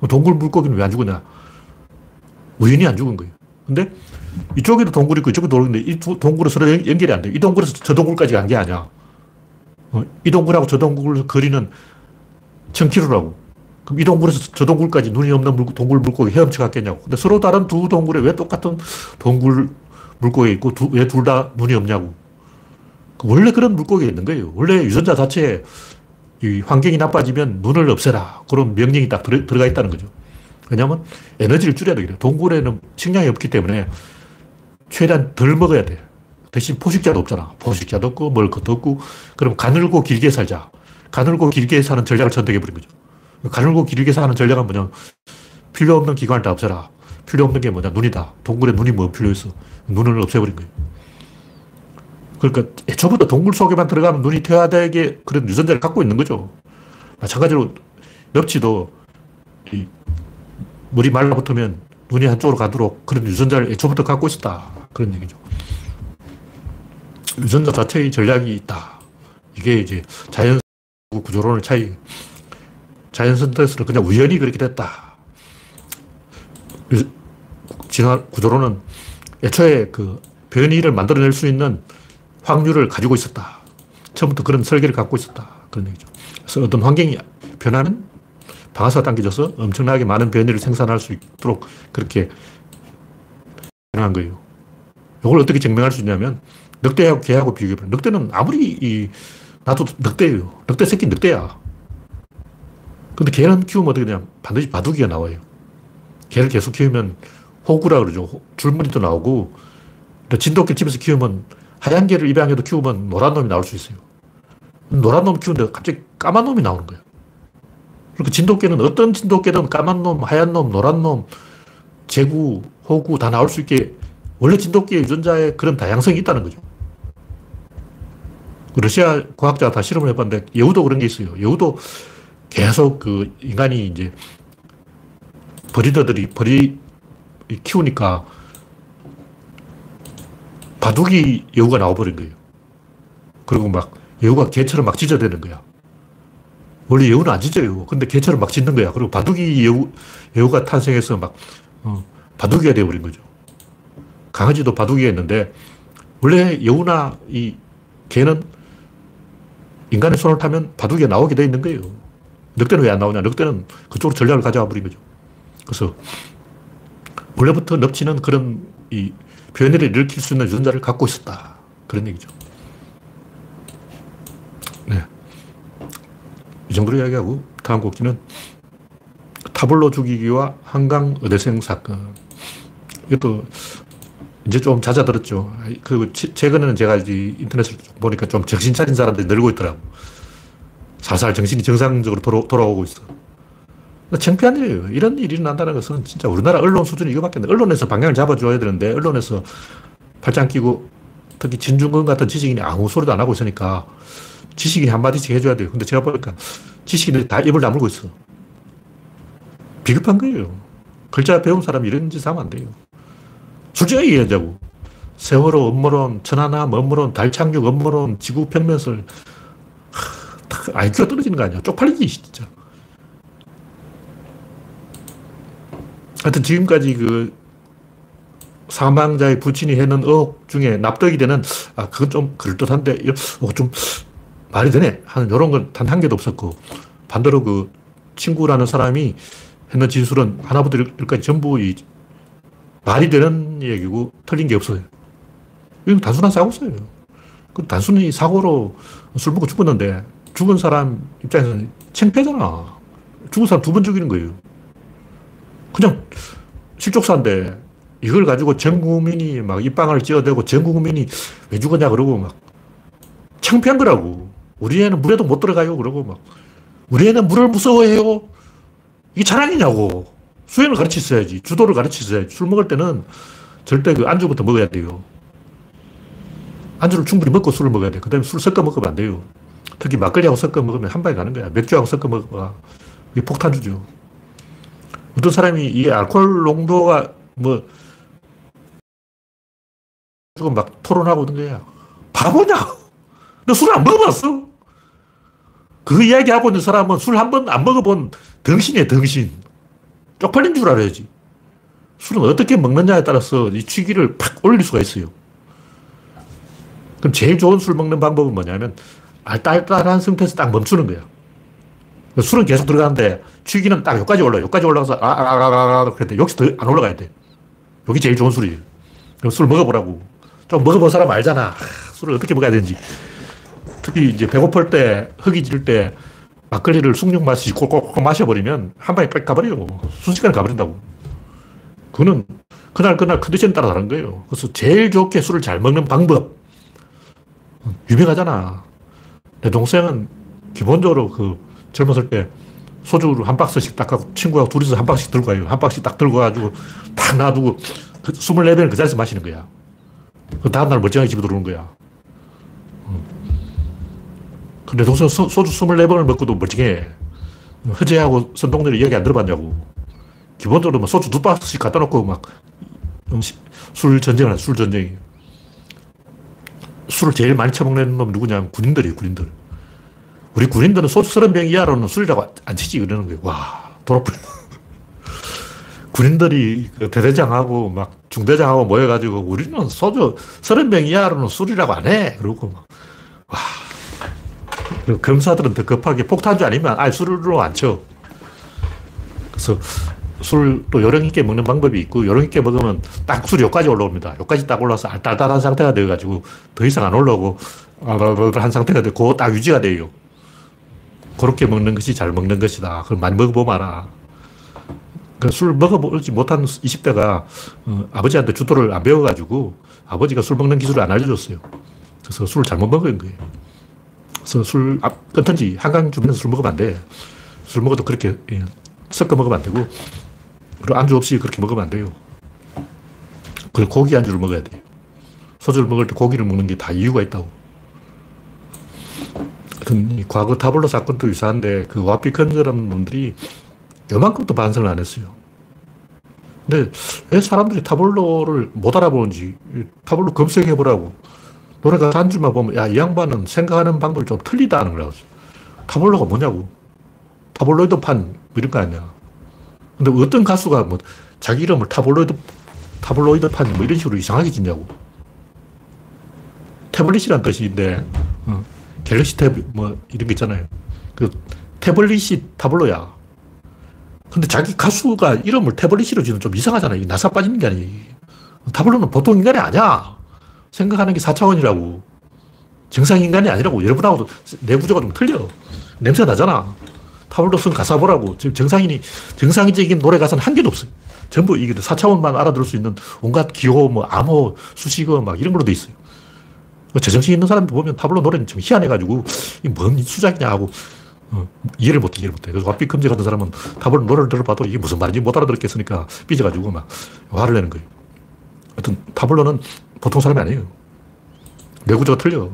동굴 물고기는 왜 안 죽었냐? 우연히 안 죽은 거예요. 근데 이쪽에도 동굴 있고 이쪽에도 동굴 있는데 이 동굴은 서로 연결이 안 돼. 이 동굴에서 저 동굴까지 간 게 아니야. 어, 이 동굴하고 저 동굴 거리는 1000km라고. 그럼 이 동굴에서 저 동굴까지 눈이 없는 물, 동굴 물고기 헤엄쳐 갔겠냐고. 근데 서로 다른 두 동굴에 왜 똑같은 동굴 물고기 있고 왜 둘 다 눈이 없냐고. 원래 그런 물고기가 있는 거예요. 원래 유전자 자체에 이 환경이 나빠지면 눈을 없애라. 그런 명령이 딱 들어, 들어가 있다는 거죠. 왜냐하면 에너지를 줄여야 되거든요. 동굴에는 식량이 없기 때문에 최대한 덜 먹어야 돼. 대신 포식자도 없잖아. 포식자도 없고, 먹을 것도 없고, 그럼 가늘고 길게 살자. 가늘고 길게 사는 전략을 선택해버린 거죠. 가늘고 길게 사는 전략은 뭐냐. 필요 없는 기관을 다 없애라. 필요 없는 게 뭐냐. 눈이다. 동굴에 눈이 뭐 필요 있어. 눈을 없애버린 거예요. 그러니까 애초부터 동굴 속에만 들어가면 눈이 퇴화되게 그런 유전자를 갖고 있는 거죠. 마찬가지로 넙치도 이 물이 말라붙으면 눈이 한쪽으로 가도록 그런 유전자를 애초부터 갖고 있었다. 그런 얘기죠. 유전자 자체의 전략이 있다. 이게 이제 자연 구조론의 차이. 자연 선택에서는 그냥 우연히 그렇게 됐다. 진화 구조론은 애초에 그 변이를 만들어낼 수 있는 확률을 가지고 있었다. 처음부터 그런 설계를 갖고 있었다. 그런 얘기죠. 그래서 어떤 환경이 변하는 방아쇠가 당겨져서 엄청나게 많은 변이를 생산할 수 있도록 그렇게 가능한 거예요. 이걸 어떻게 증명할 수 있냐면 늑대하고 개하고 비교해봐. 늑대는 아무리 이, 나도 늑대예요. 늑대 새끼 늑대야. 근데 개는 키우면 어떻게 되냐 반드시 바둑이가 나와요. 개를 계속 키우면 호구라 그러죠. 줄무늬도 나오고 진돗개 집에서 키우면 하얀 개를 입양해도 키우면 노란 놈이 나올 수 있어요. 노란 놈 키우는데 갑자기 까만 놈이 나오는 거예요. 그러니까 진돗개는 어떤 진돗개든 까만 놈, 하얀 놈, 노란 놈, 제구, 호구 다 나올 수 있게 원래 진돗개 유전자에 그런 다양성이 있다는 거죠. 러시아 과학자가 다 실험을 해봤는데 여우도 그런 게 있어요. 여우도 계속 그 인간이 이제 버리더들이 버리 키우니까 바둑이 여우가 나와버린 거예요. 그리고 막 여우가 개처럼 막 짖어대는 거야. 원래 여우는 안 짖어요. 근데 개처럼 막 짖는 거야. 그리고 바둑이 여우, 여우가 탄생해서 막, 어, 바둑이가 되어버린 거죠. 강아지도 바둑이가 있는데, 원래 여우나 이 개는 인간의 손을 타면 바둑이가 나오게 되어 있는 거예요. 늑대는 왜 안 나오냐? 늑대는 그쪽으로 전략을 가져와 버린 거죠. 그래서, 원래부터 넙치는 그런 이 변이를 일으킬 수 있는 유전자를 갖고 있었다. 그런 얘기죠. 네. 이 정도로 이야기하고 다음 곡지는 타블로 죽이기와 한강 의대생 사건. 이것도 이제 좀 잦아들었죠. 그리고 최근에는 제가 이제 인터넷을 보니까 좀 정신 차린 사람들이 늘고 있더라고. 살살 정신이 정상적으로 돌아, 돌아오고 있어. 창피한 일이에요. 이런 일이 난다는 것은 진짜 우리나라 언론 수준이 이거밖에 안 돼. 언론에서 방향을 잡아줘야 되는데, 언론에서 팔짱 끼고, 특히 진중권 같은 지식인이 아무 소리도 안 하고 있으니까, 지식인이 한마디씩 해줘야 돼요. 근데 제가 보니까 지식인들이 다 입을 다물고 있어. 비급한 거예요. 글자 배운 사람이 이런 짓 하면 안 돼요. 솔직하게 얘기하자고. 세월호 업무론, 천안함 업무론, 달 착륙 업무론, 지구 평면설, IQ가 떨어지는 거 아니야. 쪽팔리지, 진짜. 하여튼 지금까지 그 사망자의 부친이 해는 의혹 중에 납득이 되는, 아, 그건 좀 그럴듯한데, 어, 좀 말이 되네. 하는 이런 건 단 한 개도 없었고, 반대로 그 친구라는 사람이 했는 진술은 하나부터 열까지 전부 이 말이 되는 얘기고 틀린 게 없어요. 이건 단순한 사고였어요. 그 단순히 사고로 술 먹고 죽었는데 죽은 사람 입장에서는 창피하잖아. 죽은 사람 두 번 죽이는 거예요. 그냥 실족사인데 이걸 가지고 전 국민이 막 입방을 찍어대고 전 국민이 왜 죽었냐 그러고 막 창피한 거라고. 우리 애는 물에도 못 들어가요. 그러고 막 우리 애는 물을 무서워해요. 이게 자랑이냐고. 수행을 가르치어야지. 주도를 가르치어야지. 술 먹을 때는 절대 그 안주부터 먹어야 돼요. 안주를 충분히 먹고 술을 먹어야 돼. 그 다음에 술 섞어 먹으면 안 돼요. 특히 막걸리하고 섞어 먹으면 한 방에 가는 거야. 맥주하고 섞어 먹으면 이게 폭탄주죠. 어떤 사람이 이 알코올 농도가 뭐 조금 막 토론하고 있는 거야. 바보냐? 너술 안 먹어봤어? 그 이야기하고 있는 사람은 술 한 번 안 먹어본 덩신이야, 덩신. 쪽팔린 줄 알아야지. 술은 어떻게 먹느냐에 따라서 이 취기를 팍 올릴 수가 있어요. 그럼 제일 좋은 술 먹는 방법은 뭐냐면 알딸딸한 상태에서 딱 멈추는 거예요. 술은 계속 들어가는데 취기는 딱 여기까지 올라요. 여기까지 올라가서 아아아아 그랬는데 여기서 더 안 올라가야 돼. 여기 제일 좋은 술이에요. 그럼 술 먹어보라고. 좀 먹어본 사람 알잖아. 아, 술을 어떻게 먹어야 되는지. 특히 이제 배고플 때, 허기 질때 막걸리를 숭늉 마시지 꼴꼴꼴 마셔버리면 한 방에 빽 가버려요. 순식간에 가버린다고. 그거는 그날 그날 컨디션 따라 다른 거예요. 그래서 제일 좋게 술을 잘 먹는 방법. 유명하잖아. 내 동생은 기본적으로 그 젊었을 때 소주를 한 박스씩 딱 하고 친구하고 둘이서 한 박스씩 들고 가요. 한 박스씩 딱 들고 가지고 딱 놔두고 그 24병을 그 자리에서 마시는 거야. 그 다음날 멀쩡하게 집에 들어오는 거야. 근데 동생 소, 주 24병을 먹고도 멀쩡해. 허재하고 선동들이 얘기 안 들어봤냐고. 기본적으로 뭐 소주 두 박스씩 갖다 놓고 막술 전쟁을 술 전쟁이. 술을 제일 많이 처먹는 놈 누구냐면 군인들이에요, 군인들. 우리 군인들은 소주 30병 이하로는 술이라고 안 치지, 그러는 거예요. 와, 돌아버려. 군인들이 그 대대장하고 막 중대장하고 모여가지고 우리는 소주 30병 이하로는 술이라고 안 해. 그러고 막, 와. 검사들은 더 급하게 폭탄주 아니면 아예 술로 안 쳐. 그래서 술또 요령 있게 먹는 방법이 있고 요령 있게 먹으면 딱 술이 여기까지 올라옵니다. 여기까지 딱 올라와서 알딸딸한 상태가 되어가지고 더 이상 안 올라오고 한 상태가 되고 딱 유지가 돼요. 그렇게 먹는 것이 잘 먹는 것이다. 그걸 많이 먹어보면 알아. 그술 먹어보지 못한 20대가 어, 아버지한테 주도를 안 배워가지고 아버지가 술 먹는 기술을 안 알려줬어요. 그래서 술을 잘못 먹은 거예요. 그래서 술, 끊든지 한강 주변에서 술 먹으면 안 돼. 술 먹어도 그렇게 예, 섞어 먹으면 안 되고 그리고 안주 없이 그렇게 먹으면 안 돼요. 그리고 고기 안주를 먹어야 돼요. 소주를 먹을 때 고기를 먹는 게 다 이유가 있다고. 하여튼, 과거 타블로 사건도 유사한데, 그 와피컨즈라는 놈들이 요만큼도 반성을 안 했어요. 근데 왜 사람들이 타블로를 못 알아보는지, 타블로 검색해보라고. 노래가 한 줄만 보면, 야, 이 양반은 생각하는 방법이 좀 틀리다는 거라고. 타블로가 뭐냐고. 타블로이드판, 뭐 이런 거 아니야. 근데 어떤 가수가 뭐 자기 이름을 타블로이드, 타블로이드판 뭐 이런 식으로 이상하게 짓냐고. 태블릿이란 뜻인데, 어, 갤럭시 탭 뭐 이런 게 있잖아요. 그 태블릿이 타블로야. 근데 자기 가수가 이름을 태블릿으로 지는 좀 이상하잖아. 요 나사 빠지는 게 아니에요. 타블로는 보통 인간이 아니야. 생각하는 게 4차원이라고. 정상 인간이 아니라고. 여러분하고도 내 구조가 좀 틀려. 냄새가 나잖아. 타블로 쓴 가사 보라고. 지금 정상인이, 정상적인 노래 가사는 한 개도 없어요. 전부 이게 4차원만 알아들을 수 있는 온갖 기호, 뭐, 암호, 수식어 막 이런 걸로 돼 있어요. 뭐 제정신 있는 사람들 보면 타블로 노래는 좀 희한해가지고, 이뭔 수작이냐 하고, 어, 이해를 못해, 이해를 못해. 그래서 와삐 금지 같은 사람은 타블로 노래를 들어봐도 이게 무슨 말인지 못 알아들었겠으니까 삐져가지고 막 화를 내는 거예요. 하여튼 타블로는 보통 사람이 아니에요. 내구조가 틀려.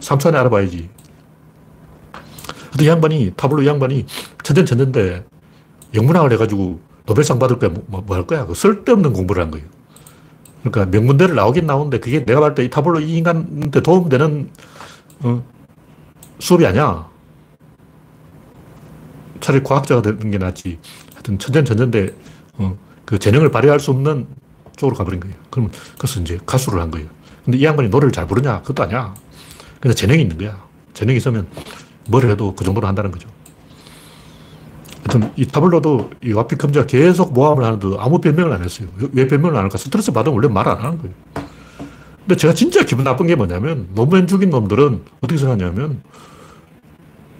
3초 안에 알아봐야지. 이 양반이, 타블로 이 양반이 천전천전데 영문학을 해가지고 노벨상 받을 거야. 뭐, 뭐 할 거야? 그 쓸데없는 공부를 한 거예요. 그러니까 명문대를 나오긴 나오는데 그게 내가 봤을 때 이 타블로 이 인간한테 도움되는 어, 수업이 아니야. 차라리 과학자가 되는 게 낫지. 하여튼 천전천전데 어, 그 재능을 발휘할 수 없는 쪽으로 가버린 거예요. 그럼 그래서 이제 가수를 한 거예요. 근데 이 양반이 노래를 잘 부르냐? 그것도 아니야. 근데 재능이 있는 거야. 재능이 있으면 뭘 해도 그 정도로 한다는 거죠. 하여튼 이 타블로도 이 와피 컴자가 계속 모함을 하는데 아무 변명을 안 했어요. 왜 변명을 안 할까? 스트레스 받으면 원래 말 안 하는 거예요. 근데 제가 진짜 기분 나쁜 게 뭐냐면 노무현 죽인 놈들은 어떻게 생각하냐면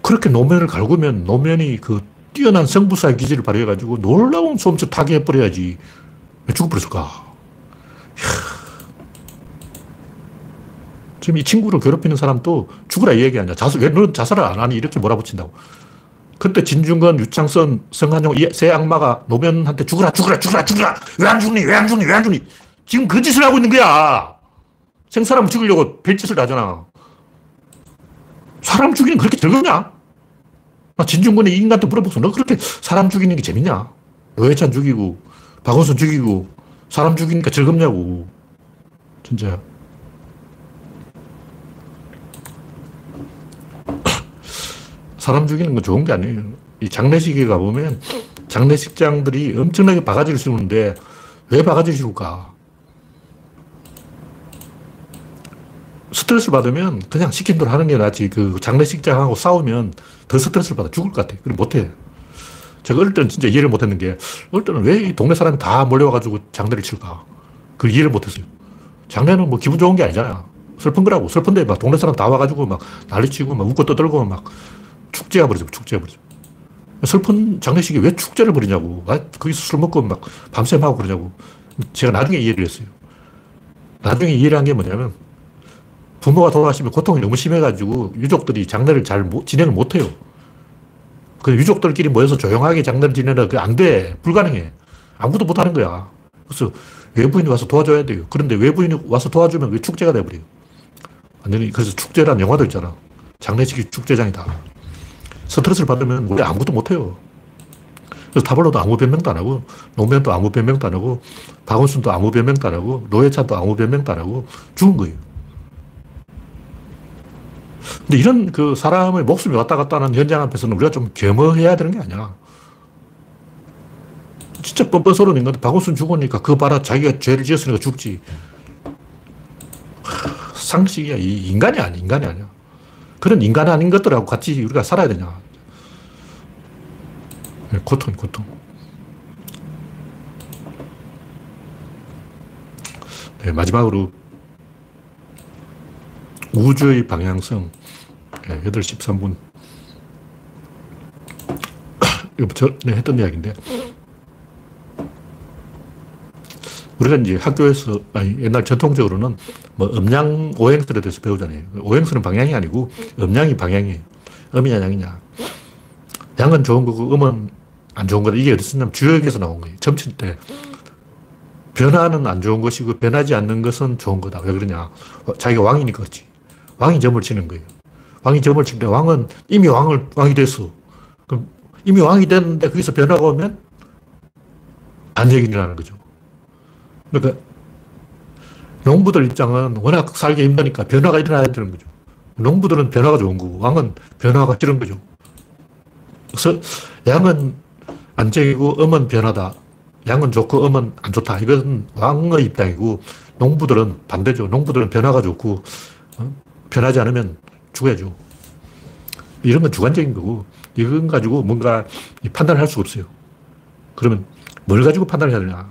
그렇게 노무현을 갈구면 노무현이 그 뛰어난 성부사의 기질을 발휘해가지고 놀라운 솜씨 타개해버려야지. 왜 죽어버렸을까? 지금 이 친구를 괴롭히는 사람도 죽으라 이 얘기 아니야. 자살, 왜 너는 자살을 안 하니? 이렇게 몰아붙인다고. 그때 진중권, 유창선, 성한용, 세 악마가 노무현한테 죽으라, 죽으라, 죽으라, 죽으라! 왜 안 죽니? 왜 안 죽니? 왜 안 죽니? 지금 그 짓을 하고 있는 거야! 생사람 죽이려고 별짓을 하잖아. 사람 죽이는 그렇게 즐겁냐? 진중권이 인간한테 물어보서 너 그렇게 사람 죽이는 게 재밌냐? 노회찬 죽이고, 박원순 죽이고, 사람 죽이니까 즐겁냐고. 진짜. 사람 죽이는 건 좋은 게 아니에요. 이 장례식에 가보면 장례식장들이 엄청나게 바가지를 씌우는데 왜 바가지를 씌울까? 스트레스 받으면 그냥 시킨 대로 하는 게 낫지. 그 장례식장하고 싸우면 더 스트레스를 받아 죽을 것 같아. 그럼 못해. 제가 어릴 때는 진짜 이해를 못 했는 게, 어릴 때는 왜 이 동네 사람이 다 몰려와가지고 장례를 칠까? 그 이해를 못 했어요. 장례는 뭐 기분 좋은 게 아니잖아. 슬픈 거라고. 슬픈데 막 동네 사람 다 와가지고 막 난리치고 막 웃고 떠들고 막 축제가 버리죠. 축제가 버리죠. 슬픈 장례식에 왜 축제를 벌이냐고. 아, 거기서 술 먹고 막 밤샘 하고 그러냐고. 제가 나중에 이해를 했어요. 나중에 이해를 한 게 뭐냐면 부모가 돌아가시면 고통이 너무 심해가지고 유족들이 장례를 잘 못, 진행을 못해요. 그 유족들끼리 모여서 조용하게 장례를 지내라. 그안 돼. 불가능해. 아무도 못하는 거야. 그래서 외부인이 와서 도와줘야 돼요. 그런데 외부인이 와서 도와주면 그게 축제가 돼버려요. 완전히, 그래서 축제란 영화도 있잖아. 장례식이 축제장이다. 스트레스를 받으면 우리 아무것도 못해요. 그래서 타블로도 아무 변명도 안 하고, 노무현도 아무 변명도 안 하고, 박원순도 아무 변명도 안 하고, 노회찬도 아무 변명도 안 하고, 죽은 거예요. 근데 이런 그 사람의 목숨이 왔다 갔다 하는 현장 앞에서는 우리가 좀 겸허해야 되는 게 아니야. 진짜 뻔뻔 소름인 건데, 박원순 죽으니까 그거 봐라. 자기가 죄를 지었으니까 죽지. 상식이야. 이 인간이 아니야. 인간이 아니야. 그런 인간 아닌 것들하고 같이 우리가 살아야 되냐. 네, 고통, 고통. 네, 마지막으로 우주의 방향성. 네, 8시 13분. 이거 전에 했던 이야기인데. 우리가 이제 학교에서, 아니, 옛날 전통적으로는 뭐 음양 오행설에 대해서 배우잖아요. 오행설은 방향이 아니고 음양이 방향이에요. 음이냐 양이냐. 양은 좋은 거고 음은 안 좋은 거다. 이게 어디서 냐면 주역에서 나온 거예요. 점칠 때. 변화는 안 좋은 것이고 변하지 않는 것은 좋은 거다. 왜 그러냐. 자기가 왕이니까 그렇지. 왕이 점을 치는 거예요. 왕이 점을 치는데 왕은 이미 왕을, 왕이 됐어. 그럼 이미 왕이 됐는데 거기서 변화가 오면 반역이라는 거죠. 그러니까 농부들 입장은 워낙 살기 힘드니까 변화가 일어나야 되는 거죠. 농부들은 변화가 좋은 거고 왕은 변화가 싫은 거죠. 그래서 양은 안정이고 음은 변하다. 양은 좋고 음은 안 좋다. 이건 왕의 입장이고 농부들은 반대죠. 농부들은 변화가 좋고 어? 변하지 않으면 죽어야죠. 이런 건 주관적인 거고 이건 가지고 뭔가 판단을 할 수가 없어요. 그러면 뭘 가지고 판단을 해야 되냐.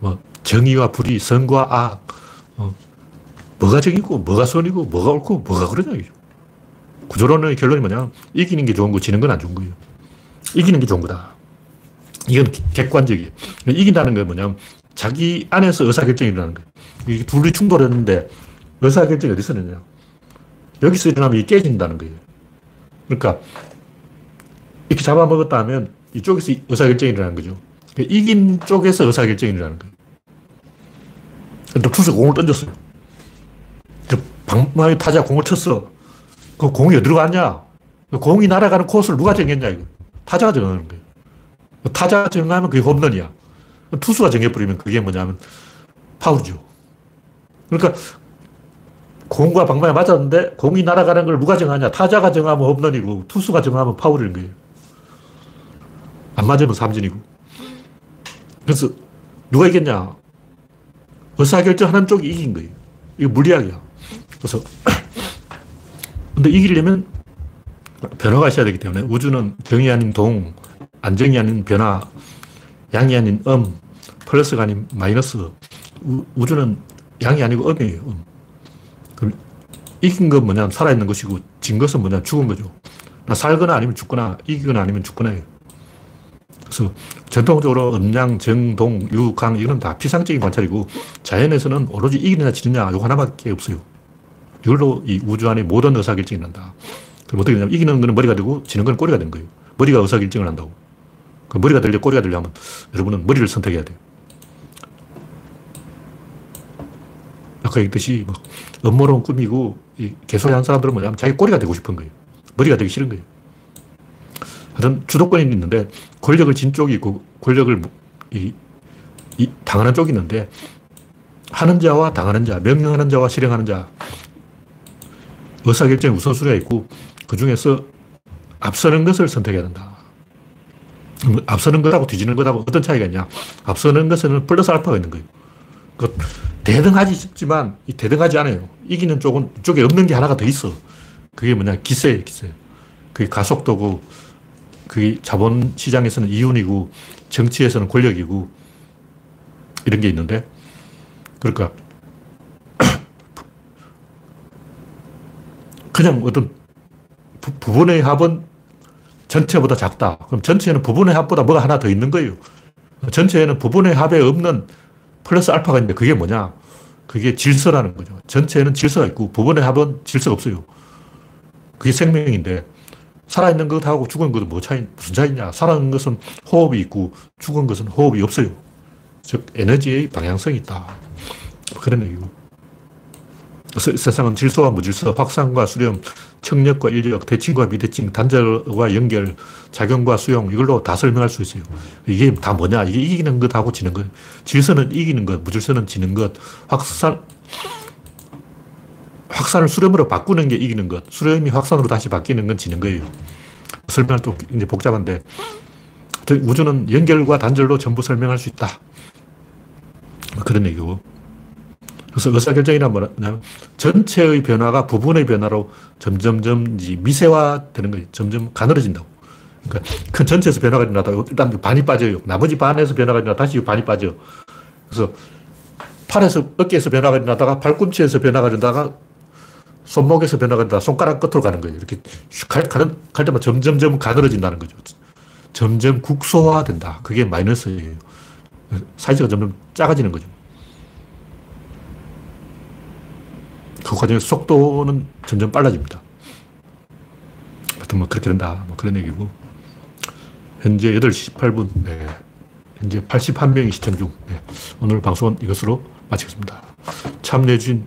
뭐 정의와 불의, 선과 악, 어, 뭐가 정이고, 뭐가 선이고, 뭐가 옳고, 뭐가 그러냐. 구조론의 결론이 뭐냐. 이기는 게 좋은 거, 지는 건 안 좋은 거예요. 이기는 게 좋은 거다. 이건 객관적이에요. 이긴다는 건 뭐냐면 자기 안에서 의사결정이 일어나는 거예요. 이게 둘이 충돌했는데 의사결정이 어디서 일어나냐. 여기서 일어나면 이게 깨진다는 거예요. 그러니까 이렇게 잡아먹었다 하면 이쪽에서 의사결정이 일어나는 거죠. 그러니까 이긴 쪽에서 의사결정이 일어나는 거예요. 투수 공을 던졌어요. 방망이 타자 공을 쳤어. 그 공이 어디로 갔냐? 그 공이 날아가는 코스를 누가 정했냐, 이거. 타자가 정하는 거예요. 그 타자가 정하면 그게 홈런이야. 투수가 정해버리면 그게 뭐냐면 파울이죠. 그러니까 공과 방망이 맞았는데 공이 날아가는 걸 누가 정하냐? 타자가 정하면 홈런이고 투수가 정하면 파울인 거예요. 안 맞으면 삼진이고. 그래서 누가 이겼냐? 의사결정하는 쪽이 이긴 거예요. 이거 물리학이야. 그래서, 근데 이기려면 변화가 있어야 되기 때문에 우주는 정이 아닌 동, 안정이 아닌 변화, 양이 아닌 음, 플러스가 아닌 마이너스. 우, 주는 양이 아니고 음이에요, 음. 그럼 이긴 건 뭐냐면 살아있는 것이고, 진 것은 뭐냐면 죽은 거죠. 나 살거나 아니면 죽거나, 이기거나 아니면 죽거나예요. 그래서 전통적으로 음양, 정동, 유, 강, 이건 다 피상적인 관찰이고 자연에서는 오로지 이기느냐 지느냐 요 하나밖에 없어요. 이걸로 이 우주 안에 모든 의사결정이 난다. 그럼 어떻게 되냐면 이기는 거는 머리가 되고 지는 거는 꼬리가 된 거예요. 머리가 의사결정을 한다고. 그 머리가 되려 꼬리가 되려면 여러분은 머리를 선택해야 돼요. 아까 얘기했듯이 막 음모론 꾸미고 개소리 사람들은 뭐냐면 자기 꼬리가 되고 싶은 거예요. 머리가 되기 싫은 거예요. 하여튼 주도권이 있는데 권력을 진 쪽이 있고 권력을 이, 이 당하는 쪽이 있는데 하는 자와 당하는 자, 명령하는 자와 실행하는 자 의사결정의 우선순위가 있고 그 중에서 앞서는 것을 선택해야 된다. 앞서는 것하고 뒤지는 것하고 어떤 차이가 있냐. 앞서는 것에는 플러스 알파가 있는 거예요. 그 대등하지만 대등하지 않아요. 이기는 쪽은 쪽에 없는 게 하나가 더 있어. 그게 뭐냐. 기세예요, 기세. 그게 가속도고, 그게 자본 시장에서는 이윤이고, 정치에서는 권력이고, 이런 게 있는데, 그러니까, 그냥 어떤 부, 분의 합은 전체보다 작다. 그럼 전체는 부분의 합보다 뭐가 하나 더 있는 거예요. 전체에는 부분의 합에 없는 플러스 알파가 있는데 그게 뭐냐? 그게 질서라는 거죠. 전체에는 질서가 있고 부분의 합은 질서가 없어요. 그게 생명인데 살아있는 것하고 죽은 것은 뭐 차이, 무슨 차이냐? 살아있는 것은 호흡이 있고 죽은 것은 호흡이 없어요. 즉, 에너지의 방향성이 있다. 그런 얘기고. 세상은 질서와 무질서, 확산과 수렴, 청력과 인력, 대칭과 비대칭, 단절과 연결, 작용과 수용, 이걸로 다 설명할 수 있어요. 이게 다 뭐냐? 이게 이기는 것하고 지는 것. 질서는 이기는 것, 무질서는 지는 것. 확산, 확산을 수렴으로 바꾸는 게 이기는 것. 수렴이 확산으로 다시 바뀌는 건 지는 거예요. 설명할 또 이제 복잡한데, 우주는 연결과 단절로 전부 설명할 수 있다. 그런 얘기고. 그래서 의사결정이란 뭐냐면 전체의 변화가 부분의 변화로 점점점 미세화되는 거예요. 점점 가늘어진다고. 그러니까 큰 전체에서 변화가 일어나다가 일단 반이 빠져요. 나머지 반에서 변화가 일어나 다시 반이 빠져. 그래서 팔에서 어깨에서 변화가 일어나다가 발꿈치에서 변화가 일어나다가 손목에서 변화가 일어나다가 손가락 끝으로 가는 거예요. 이렇게 갈, 가는, 갈 때마다 점점점 가늘어진다는 거죠. 점점 국소화된다. 그게 마이너스예요. 사이즈가 점점 작아지는 거죠. 그 과정의 속도는 점점 빨라집니다. 하여튼 뭐 그렇게 된다. 뭐 그런 얘기고. 현재 8시 18분. 네. 현재 81명이 시청 중. 네. 오늘 방송은 이것으로 마치겠습니다. 참여해주신